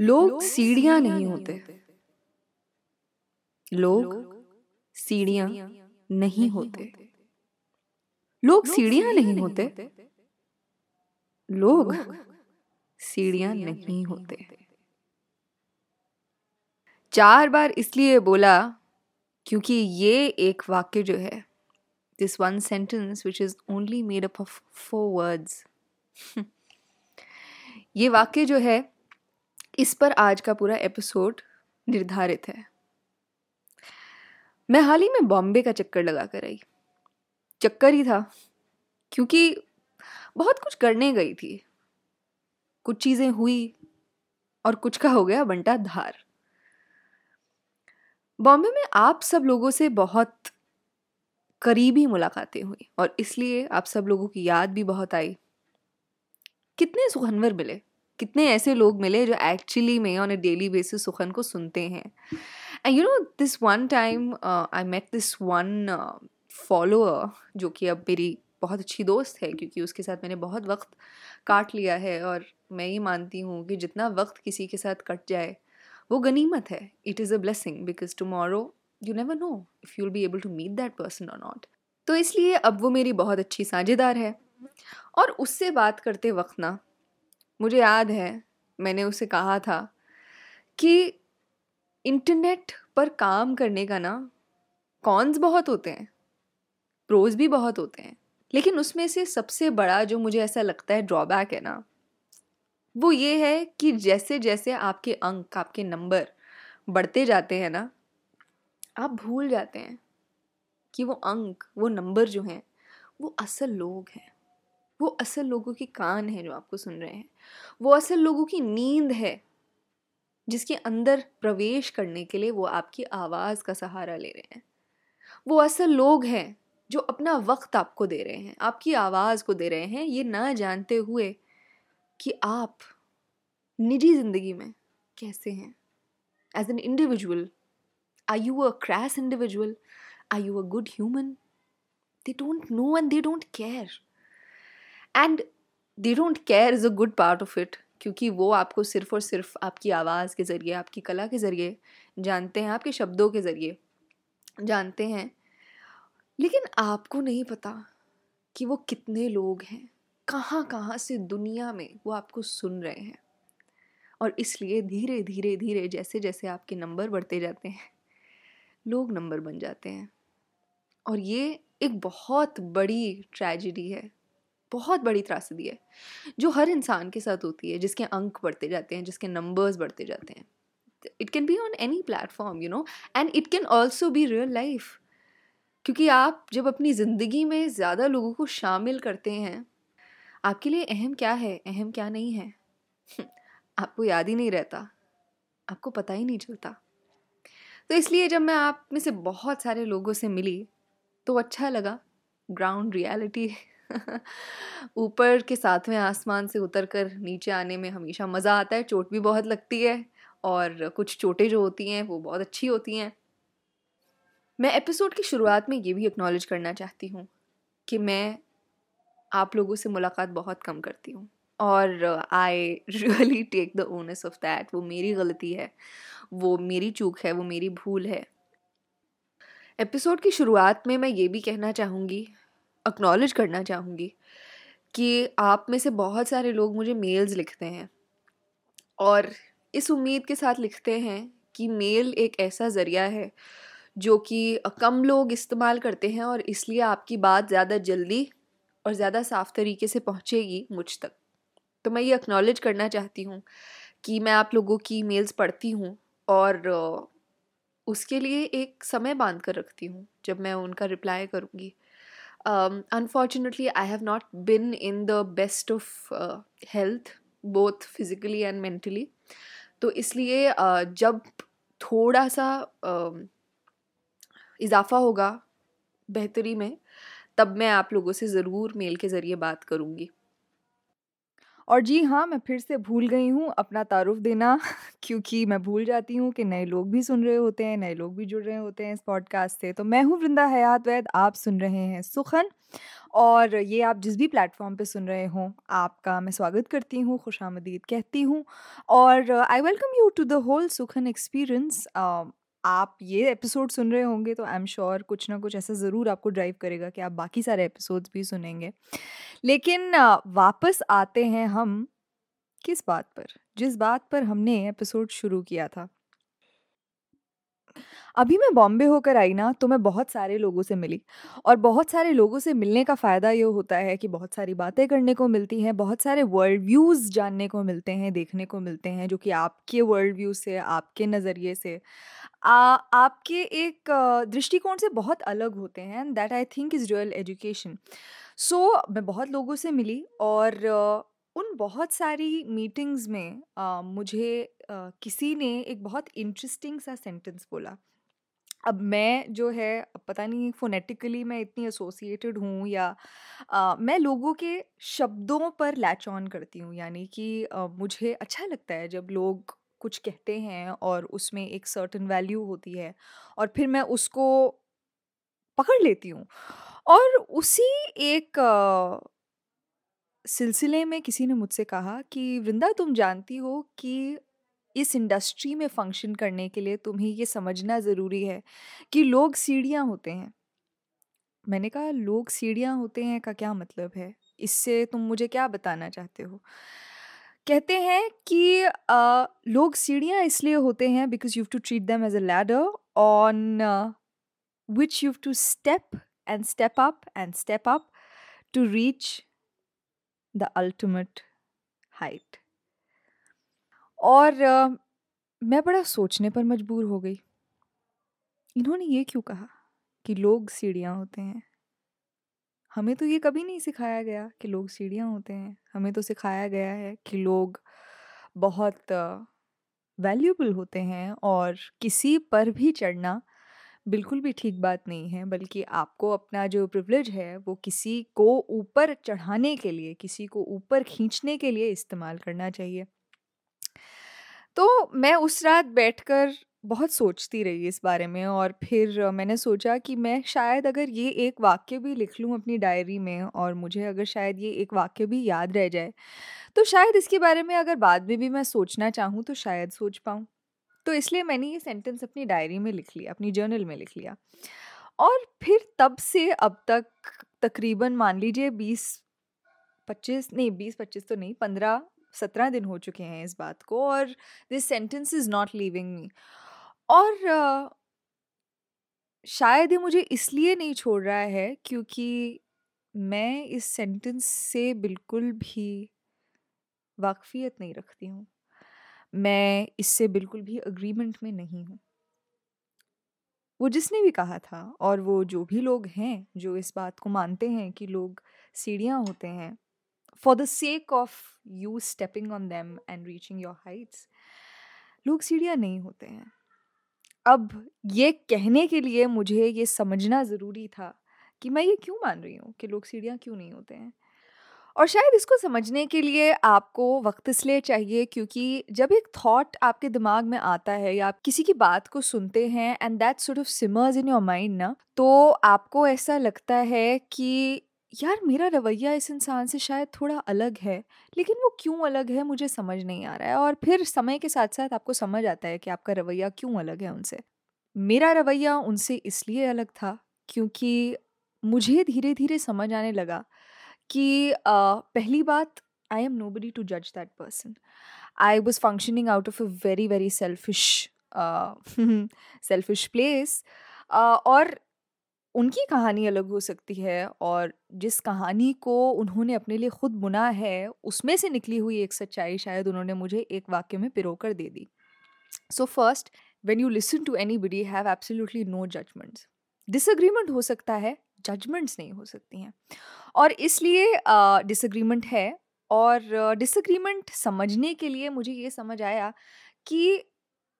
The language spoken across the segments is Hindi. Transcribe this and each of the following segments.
लोग सीढ़ियाँ नहीं होते। लोग सीढ़ियाँ नहीं होते। लोग सीढ़ियाँ नहीं होते। लोग सीढ़ियाँ नहीं होते। चार बार इसलिए बोला क्योंकि ये एक वाक्य जो है this one sentence which is only made up of four words ये वाक्य जो है इस पर आज का पूरा एपिसोड निर्धारित है। मैं हाल ही में बॉम्बे का चक्कर लगा कर आई। चक्कर ही था, क्योंकि बहुत कुछ करने गई थी। कुछ चीज़ें हुई और कुछ का हो गया बंटा धार। बॉम्बे में आप सब लोगों से बहुत करीबी मुलाकातें हुई और इसलिए आप सब लोगों की याद भी बहुत आई। कितने सुखनवर मिले। कितने ऐसे लोग मिले जो एक्चुअली में ऑन अ डेली बेसिस सुखन को सुनते हैं। And you know this one time I met this one follower जो कि अब मेरी बहुत अच्छी दोस्त है क्योंकि उसके साथ मैंने बहुत वक्त काट लिया है और मैं ये मानती हूँ कि जितना वक्त किसी के साथ कट जाए, वो गनीमत है। It is a blessing because tomorrow you never know if you will be able to meet that person or not तो इसलिए अब वो मेरी बहुत अच्छी साझेदार है। और उससे बात करते वक्त ना मुझे याद है, मैंने उसे कहा था कि इंटरनेट पर काम करने का ना, कॉन्स बहुत होते हैं, प्रोज भी बहुत होते हैं, लेकिन उसमें से सबसे बड़ा जो मुझे ऐसा लगता है ड्रॉबैक है ना, वो ये है कि जैसे जैसे आपके अंक, आपके नंबर बढ़ते जाते हैं ना, आप भूल जाते हैं कि वो अंक, वो नंबर जो हैं, वो असल लोग हैं। वो असल लोगों की कान है जो आपको सुन रहे हैं। वो असल लोगों की नींद है, जिसके अंदर प्रवेश करने के लिए वो आपकी आवाज़ का सहारा ले रहे हैं। वो असल लोग हैं जो अपना वक्त आपको दे रहे हैं, आपकी आवाज़ को दे रहे हैं। ये ना जानते हुए कि आप निजी ज़िंदगी में कैसे हैं। As an individual I you a crass individual I you a good human they don't know and they don't care and they don't care is a good part of it क्योंकि वो आपको सिर्फ़ और सिर्फ़ आपकी आवाज़ के ज़रिए, आपकी कला के ज़रिए जानते हैं, आपके शब्दों के ज़रिए जानते हैं। लेकिन आपको नहीं पता कि वो कितने लोग हैं, कहाँ कहाँ से दुनिया में वो आपको सुन रहे हैं। और इसलिए धीरे धीरे धीरे जैसे जैसे आपके नंबर बढ़ते जाते हैं, लोग नंबर बन जाते हैं। और ये एक बहुत बड़ी ट्रेजिडी है। बहुत बड़ी त्रासदी है, जो हर इंसान के साथ होती है, जिसके अंक बढ़ते जाते हैं, जिसके नंबर्स बढ़ते जाते हैं। It can be on any platform you know and it can also be real life क्योंकि आप जब अपनी ज़िंदगी में ज़्यादा लोगों को शामिल करते हैं, आपके लिए अहम क्या है, अहम क्या नहीं है? आपको याद ही नहीं रहता, आपको पता ही नहीं चलता। तो इसलिए जब मैं आप में से बहुत सारे लोगों से मिली तो अच्छा लगा ग्राउंड रियलिटी ऊपर के साथ में आसमान से उतर कर नीचे आने में हमेशा मज़ा आता है, चोट भी बहुत लगती है और कुछ चोटें जो होती हैं, वो बहुत अच्छी होती हैं। मैं एपिसोड की शुरुआत में ये भी एक्नॉलेज करना चाहती हूँ कि मैं आप लोगों से मुलाकात बहुत कम करती हूँ और I really take the onus of that वो मेरी गलती है, वो मेरी चूक है, वो मेरी भूल है। एपिसोड की शुरुआत में मैं ये भी कहना चाहूँगी एक्नॉलेज करना चाहूँगी कि आप में से बहुत सारे लोग मुझे मेल्स लिखते हैं और इस उम्मीद के साथ लिखते हैं कि मेल एक ऐसा ज़रिया है जो कि कम लोग इस्तेमाल करते हैं और इसलिए आपकी बात ज़्यादा जल्दी और ज़्यादा साफ़ तरीके से पहुँचेगी मुझ तक। तो मैं ये एक्नॉलेज करना चाहती हूँ कि मैं आप लोगों की मेल्स पढ़ती हूँ और उसके लिए एक समय बाँध कर रखती हूँ जब मैं उनका रिप्लाई करूँगी। Unfortunately I have not been in the best of health both physically and mentally तो इसलिए uh, जब थोड़ा सा uh, इजाफ़ा होगा बेहतरी में तब मैं आप लोगों से ज़रूर मेल के ज़रिए बात करूँगी। और जी हाँ मैं फिर से भूल गई हूँ अपना तारुफ देना क्योंकि मैं भूल जाती हूँ कि नए लोग भी सुन रहे होते हैं, नए लोग भी जुड़ रहे होते हैं इस पॉडकास्ट से। तो मैं हूँ वृंदा हयात वैद, आप सुन रहे हैं सुखन। और ये आप जिस भी प्लेटफॉर्म पे सुन रहे हों, आपका मैं स्वागत करती हूँ खुश कहती हूँ। और I welcome you to the whole Sukhan experience आप ये एपिसोड सुन रहे होंगे तो आई एम श्योर कुछ ना कुछ ऐसा ज़रूर आपको ड्राइव करेगा कि आप बाकी सारे एपिसोड्स भी सुनेंगे। लेकिन वापस आते हैं हम किस बात पर? जिस बात पर हमने एपिसोड शुरू किया था। अभी मैं बॉम्बे होकर आई ना तो मैं बहुत सारे लोगों से मिली। और बहुत सारे लोगों से मिलने का फ़ायदा ये होता है कि बहुत सारी बातें करने को मिलती हैं बहुत सारे वर्ल्ड व्यूज़ जानने को मिलते हैं देखने को मिलते हैं जो कि आपके वर्ल्ड व्यू से आपके नज़रिए से। आ, आपके एक दृष्टिकोण से बहुत अलग होते हैं that I think is real education so मैं बहुत लोगों से मिली और उन बहुत सारी मीटिंग्स में आ, मुझे आ, किसी ने एक बहुत इंटरेस्टिंग सा सेंटेंस बोला। अब मैं जो है पता नहीं फोनेटिकली मैं इतनी एसोसिएटेड हूँ या आ, मैं लोगों के शब्दों पर लैच ऑन करती हूँ यानी कि आ, मुझे अच्छा लगता है जब लोग कुछ कहते हैं और उसमें एक सर्टन वैल्यू होती है और फिर मैं उसको पकड़ लेती हूँ। और उसी एक सिलसिले में किसी ने मुझसे कहा कि वृंदा तुम जानती हो कि इस इंडस्ट्री में फ़ंक्शन करने के लिए तुम्हें ये समझना ज़रूरी है कि लोग सीढ़ियाँ होते हैं। मैंने कहा लोग सीढ़ियाँ होते हैं का क्या मतलब है? इससे तुम मुझे क्या बताना चाहते हो? कहते हैं कि आ, लोग सीढ़ियाँ इसलिए होते हैं because you to treat them as a ladder on which you to step and step up and step up to reach the ultimate height और आ, मैं बड़ा सोचने पर मजबूर हो गई। इन्होंने ये क्यों कहा कि लोग सीढ़ियाँ होते हैं? हमें तो ये कभी नहीं सिखाया गया कि लोग सीढ़ियाँ होते हैं। हमें तो सिखाया गया है कि लोग बहुत वैल्यूबल होते हैं और किसी पर भी चढ़ना बिल्कुल भी ठीक बात नहीं है, बल्कि आपको अपना जो प्रिविलेज है, वो किसी को ऊपर चढ़ाने के लिए, किसी को ऊपर खींचने के लिए इस्तेमाल करना चाहिए। तो मैं उस रात बैठकर बहुत सोचती रही इस बारे में और फिर मैंने सोचा कि मैं शायद अगर ये एक वाक्य भी लिख लूँ अपनी डायरी में और मुझे अगर शायद ये एक वाक्य भी याद रह जाए तो शायद इसके बारे में अगर बाद में भी मैं सोचना चाहूँ तो शायद सोच पाऊँ। तो इसलिए मैंने ये सेंटेंस अपनी डायरी में लिख लिया, अपनी जर्नल में लिख लिया। और फिर तब से अब तक तकरीबन मान लीजिए बीस, पच्चीस, नहीं बीस, पच्चीस तो नहीं, पंद्रह, सत्रह दिन हो चुके हैं इस बात को और this sentence is not leaving me और शायद ये मुझे इसलिए नहीं छोड़ रहा है क्योंकि मैं इस सेंटेंस से बिल्कुल भी वाकफियत नहीं रखती हूँ। मैं इससे बिल्कुल भी अग्रीमेंट में नहीं हूँ। वो जिसने भी कहा था और वो जो भी लोग हैं, जो इस बात को मानते हैं कि लोग सीढ़ियाँ होते हैं for the sake of you stepping on them and reaching your heights लोग सीढ़ियाँ नहीं होते हैं। अब ये कहने के लिए मुझे ये समझना ज़रूरी था कि मैं ये क्यों मान रही हूँ कि लोग सीढ़ियाँ क्यों नहीं होते हैं? और शायद इसको समझने के लिए आपको वक्त इसलिए चाहिए क्योंकि जब एक थॉट आपके दिमाग में आता है या आप किसी की बात को सुनते हैं and that sort of simmers in your mind ना तो आपको ऐसा लगता है कि यार मेरा रवैया इस इंसान से शायद थोड़ा अलग है, लेकिन वो क्यों अलग है मुझे समझ नहीं आ रहा है और फिर समय के साथ साथ आपको समझ आता है कि आपका रवैया क्यों अलग है उनसे। मेरा रवैया उनसे इसलिए अलग था क्योंकि मुझे धीरे धीरे समझ आने लगा कि पहली बात I am nobody to जज that person I was functioning out of a very very selfish selfish place और उनकी कहानी अलग हो सकती है और जिस कहानी को उन्होंने अपने लिए खुद बुना है, उसमें से निकली हुई एक सच्चाई शायद उन्होंने मुझे एक वाक्य में पिरो कर दे दी। So first when you listen to anybody have absolutely no judgments disagreement हो सकता है जजमेंट्स नहीं हो सकती हैं। और इसलिए डिसअग्रीमेंट uh, है और डिसग्रीमेंट uh, समझने के लिए मुझे ये समझ आया कि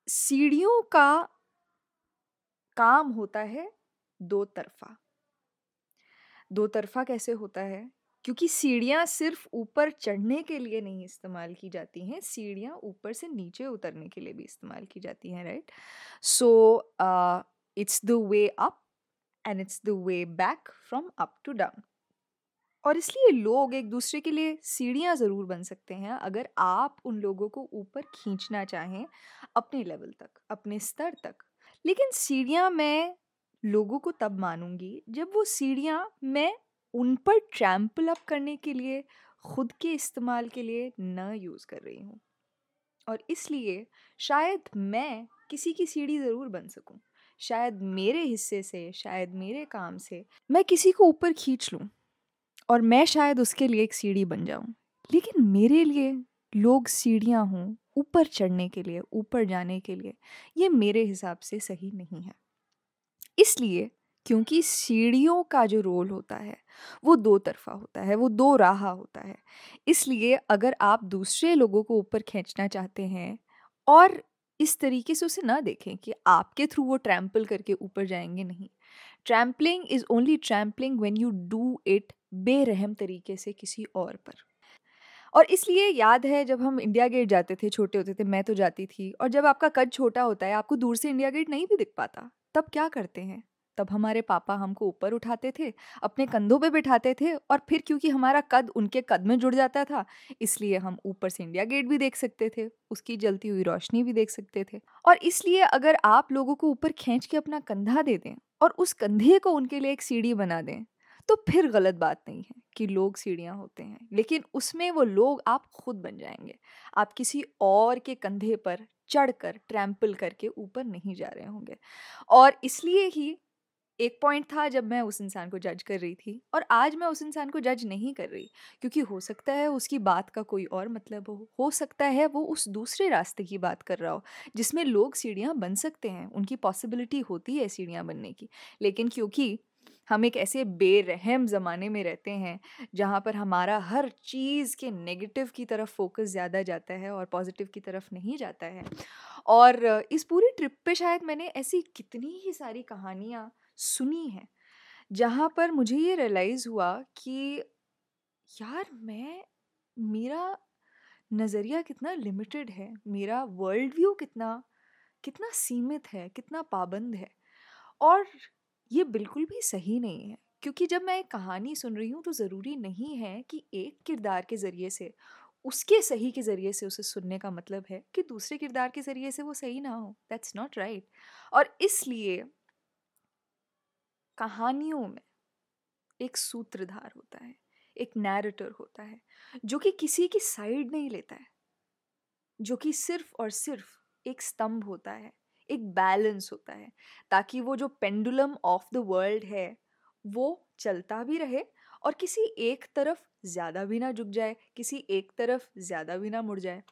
सीढ़ियों का काम होता है दो तरफा। दो तरफा कैसे होता है? क्योंकि सीढ़ियाँ सिर्फ़ ऊपर चढ़ने के लिए नहीं इस्तेमाल की जाती हैं सीढ़ियाँ ऊपर से नीचे उतरने के लिए भी इस्तेमाल की जाती हैं right so it's the way up and it's the way back from up to down और इसलिए लोग एक दूसरे के लिए सीढ़ियाँ ज़रूर बन सकते हैं, अगर आप उन लोगों को ऊपर खींचना चाहें, अपने लेवल तक, अपने स्तर तक। लेकिन सीढ़ियाँ मैं लोगों को तब मानूँगी, जब वो सीढ़ियाँ मैं उन पर ट्रैम्पल अप करने के लिए, खुद के इस्तेमाल के लिए न यूज़ कर रही हूँ। और इसलिए शायद मैं किसी की सीढ़ी ज़रूर बन सकूँ। शायद मेरे हिस्से से, शायद मेरे काम से, मैं किसी को ऊपर खींच लूँ और मैं शायद उसके लिए एक सीढ़ी बन जाऊँ। लेकिन मेरे लिए लोग सीढ़ियाँ हों ऊपर चढ़ने के लिए, ऊपर जाने के लिए, ये मेरे हिसाब से सही नहीं है। इसलिए क्योंकि सीढ़ियों का जो रोल होता है, वो दो तरफा होता है, वो दो राह होता है। इसलिए अगर आप दूसरे लोगों को ऊपर खींचना चाहते हैं और इस तरीके से उसे ना देखें कि आपके थ्रू वो ट्रैम्पल करके ऊपर जाएँगे नहीं। Trampling is only trampling when you do it बेरहम तरीके से किसी और पर। और इसलिए याद है जब हम इंडिया गेट जाते थे, छोटे होते थे, मैं तो जाती थी, और जब आपका कद छोटा होता है, आपको दूर से इंडिया गेट नहीं भी दिख पाता, तब क्या करते हैं? तब हमारे पापा हमको ऊपर उठाते थे, अपने कंधों पे बिठाते थे और फिर क्योंकि हमारा कद उनके कद में जुड़ जाता था, इसलिए हम ऊपर से इंडिया गेट भी देख सकते थे, उसकी जलती हुई रोशनी भी देख सकते थे। और इसलिए अगर आप लोगों को ऊपर खींच के अपना कंधा दे दें और उस कंधे को उनके लिए एक सीढ़ी बना दें तो फिर गलत बात नहीं है कि लोग सीढ़ियाँ होते हैं, लेकिन उसमें वो लोग आप खुद बन जाएँगे। आप किसी और के कंधे पर चढ़कर ट्रैम्पल करके ऊपर नहीं जा रहे होंगे। और इसलिए ही एक पॉइंट था जब मैं उस इंसान को जज कर रही थी और आज मैं उस इंसान को जज नहीं कर रही, क्योंकि हो सकता है उसकी बात का कोई और मतलब हो। हो सकता है वो उस दूसरे रास्ते की बात कर रहा हो, जिसमें लोग सीढ़ियाँ बन सकते हैं, उनकी पॉसिबिलिटी होती है सीढ़ियाँ बनने की। लेकिन क्योंकि हम एक ऐसे बेरहम ज़माने में रहते हैं, जहाँ पर हमारा हर चीज़ के नेगेटिव की तरफ़ फोकस ज़्यादा जाता है और पॉजिटिव की तरफ़ नहीं जाता है। और इस पूरी ट्रिप पे शायद मैंने ऐसी कितनी ही सारी कहानियाँ सुनी है। जहाँ पर मुझे ये रियलाइज़ हुआ कि यार, मैं, मेरा नज़रिया कितना लिमिटेड है, मेरा वर्ल्ड व्यू कितना कितना सीमित है, कितना पाबंद है। और ये बिल्कुल भी सही नहीं है, क्योंकि जब मैं एक कहानी सुन रही हूँ तो ज़रूरी नहीं है कि एक किरदार के ज़रिए से, उसके सही के ज़रिए से उसे सुनने का मतलब है कि दूसरे किरदार के ज़रिए से वो सही ना हो। दैट्स नॉट राइट और इसलिए कहानियों में एक सूत्रधार होता है, एक नैरेटर होता है, जो कि किसी की साइड नहीं लेता है, जो कि सिर्फ़ और सिर्फ़ एक स्तंभ होता है, एक बैलेंस होता है, ताकि वो जो पेंडुलम ऑफ़ द वर्ल्ड है, वो चलता भी रहे और किसी एक तरफ़ ज़्यादा भी ना झुक जाए, किसी एक तरफ़ ज़्यादा भी ना मुड़ जाए।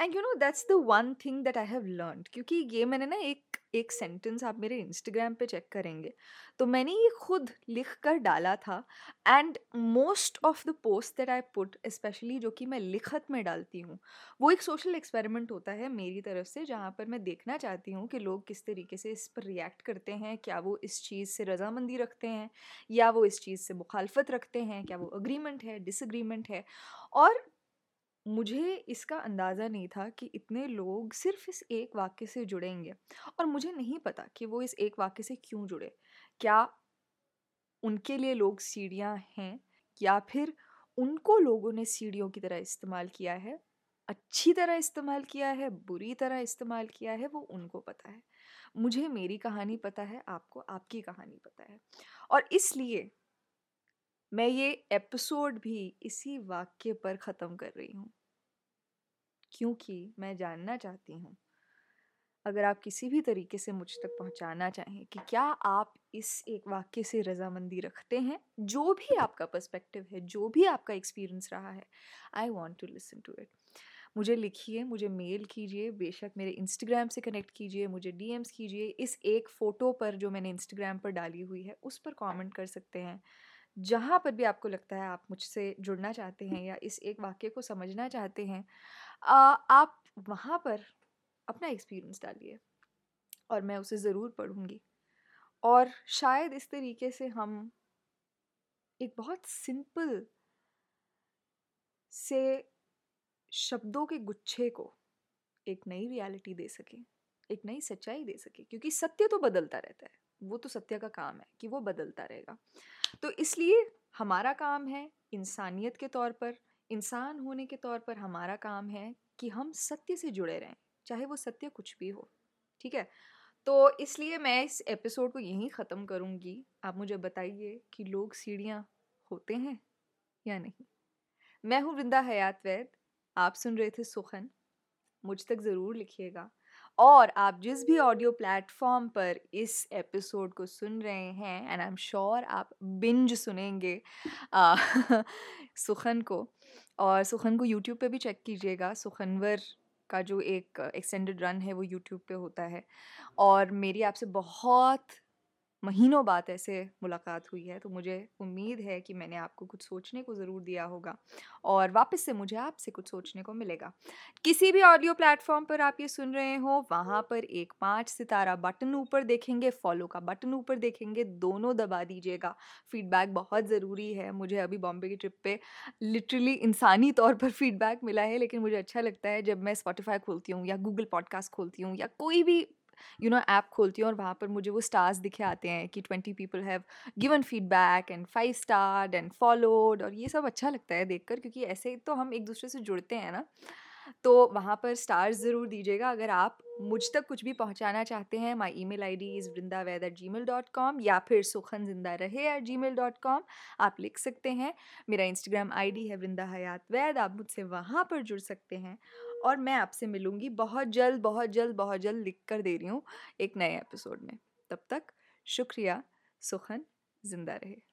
And you know that's the one thing that I have learn क्योंकि ये मैंने ना एक एक सेंटेंस आप मेरे इंस्टाग्राम पे चेक करेंगे तो मैंने ये खुद लिख कर डाला था and most of the post that I put specially जो कि मैं लिखत में डालती हूँ, वो एक सोशल एक्सपेरिमेंट होता है मेरी तरफ़ से, जहाँ पर मैं देखना चाहती हूँ कि लोग किस तरीके से इस पर रिएक्ट करते हैं, क्या वो इस चीज़ से रजामंदी रखते हैं, या वो इस चीज़ से मुखालफत रखते हैं, क्या वो अग्रीमेंट है डिसग्रीमेंट है, और मुझे इसका अंदाज़ा नहीं था कि इतने लोग सिर्फ़ इस एक वाक्य से जुड़ेंगे और मुझे नहीं पता कि वो इस एक वाक्य से क्यों जुड़े। क्या उनके लिए लोग सीढ़ियाँ हैं या फिर उनको लोगों ने सीढ़ियों की तरह इस्तेमाल किया है? अच्छी तरह इस्तेमाल किया है, बुरी तरह इस्तेमाल किया है, वो उनको पता है। मुझे मेरी कहानी पता है, आपको आपकी कहानी पता है। और इसलिए मैं ये एपिसोड भी इसी वाक्य पर ख़त्म कर रही हूँ। क्योंकि मैं जानना चाहती हूँ, अगर आप किसी भी तरीके से मुझ तक पहुँचाना चाहें कि क्या आप इस एक वाक्य से रजामंदी रखते हैं? जो भी आपका पर्सपेक्टिव है, जो भी आपका एक्सपीरियंस रहा है I want to listen to it मुझे लिखिए, मुझे मेल कीजिए, बेशक मेरे इंस्टाग्राम से कनेक्ट कीजिए, मुझे डीएम्स कीजिए, इस एक फ़ोटो पर जो मैंने इंस्टाग्राम पर डाली हुई है, उस पर कमेंट कर सकते हैं। जहाँ पर भी आपको लगता है आप मुझसे जुड़ना चाहते हैं या इस एक वाक्य को समझना चाहते हैं आप वहाँ पर अपना एक्सपीरियंस डालिए और मैं उसे ज़रूर पढ़ूँगी। और शायद इस तरीके से हम एक बहुत सिंपल से शब्दों के गुच्छे को एक नई रियलिटी दे सके, एक नई सच्चाई दे सके, क्योंकि सत्य तो बदलता रहता है, वो तो सत्य का काम है कि वो बदलता रहेगा। तो इसलिए हमारा काम है इंसानियत के तौर पर, इंसान होने के तौर पर हमारा काम है कि हम सत्य से जुड़े रहें, चाहे वो सत्य कुछ भी हो, ठीक है? तो इसलिए मैं इस एपिसोड को यहीं ख़त्म करूँगी। आप मुझे बताइए कि लोग सीढ़ियाँ होते हैं या नहीं? मैं हूँ वृंदा हयात वैद आप सुन रहे थे सुखन। मुझ तक ज़रूर लिखिएगा। और आप जिस भी ऑडियो प्लेटफॉर्म पर इस एपिसोड को सुन रहे हैं एंड आई एम श्योर आप बिंज सुनेंगे आ, सुखन को और सुखन को यूट्यूब पे भी चेक कीजिएगा। सुखनवर का जो एक एक्सटेंडेड रन है वो यूट्यूब पे होता है। और मेरी आपसे बहुत महीनों बाद ऐसे मुलाकात हुई है तो मुझे उम्मीद है कि मैंने आपको कुछ सोचने को ज़रूर दिया होगा और वापस से मुझे आपसे कुछ सोचने को मिलेगा। किसी भी ऑडियो प्लेटफॉर्म पर आप ये सुन रहे हो, वहाँ पर एक पाँच सितारा बटन ऊपर देखेंगे, फॉलो का बटन ऊपर देखेंगे, दोनों दबा दीजिएगा। फीडबैक बहुत ज़रूरी है। मुझे अभी बॉम्बे की ट्रिप पर लिटरली इंसानी तौर पर फीडबैक मिला है, लेकिन मुझे अच्छा लगता है जब मैं स्पॉटिफाई खोलती हूँ या गूगल पॉडकास्ट खोलती हूँ या कोई भी यू नो ऐप खोलती हूँ और वहाँ पर मुझे वो स्टार्स दिखे आते हैं कि twenty people have given feedback and five star and followed और ये सब अच्छा लगता है देखकर क्योंकि ऐसे तो हम एक दूसरे से जुड़ते हैं ना। तो वहाँ पर स्टार्स ज़रूर दीजिएगा। अगर आप मुझ तक कुछ भी पहुँचाना चाहते हैं my email I D is Vrinda Vaid at Gmail dot com या फिर Sukhan Zinda Rahe at Gmail dot com आप लिख सकते हैं। मेरा इंस्टाग्राम आई डी है वृंदा हयात वैद आप मुझसे वहाँ पर जुड़ सकते हैं। और मैं आपसे मिलूँगी बहुत जल्द बहुत जल्द बहुत जल्द लिख कर दे रही हूँ एक नए एपिसोड में। तब तक शुक्रिया, सुखन, ज़िंदा रहे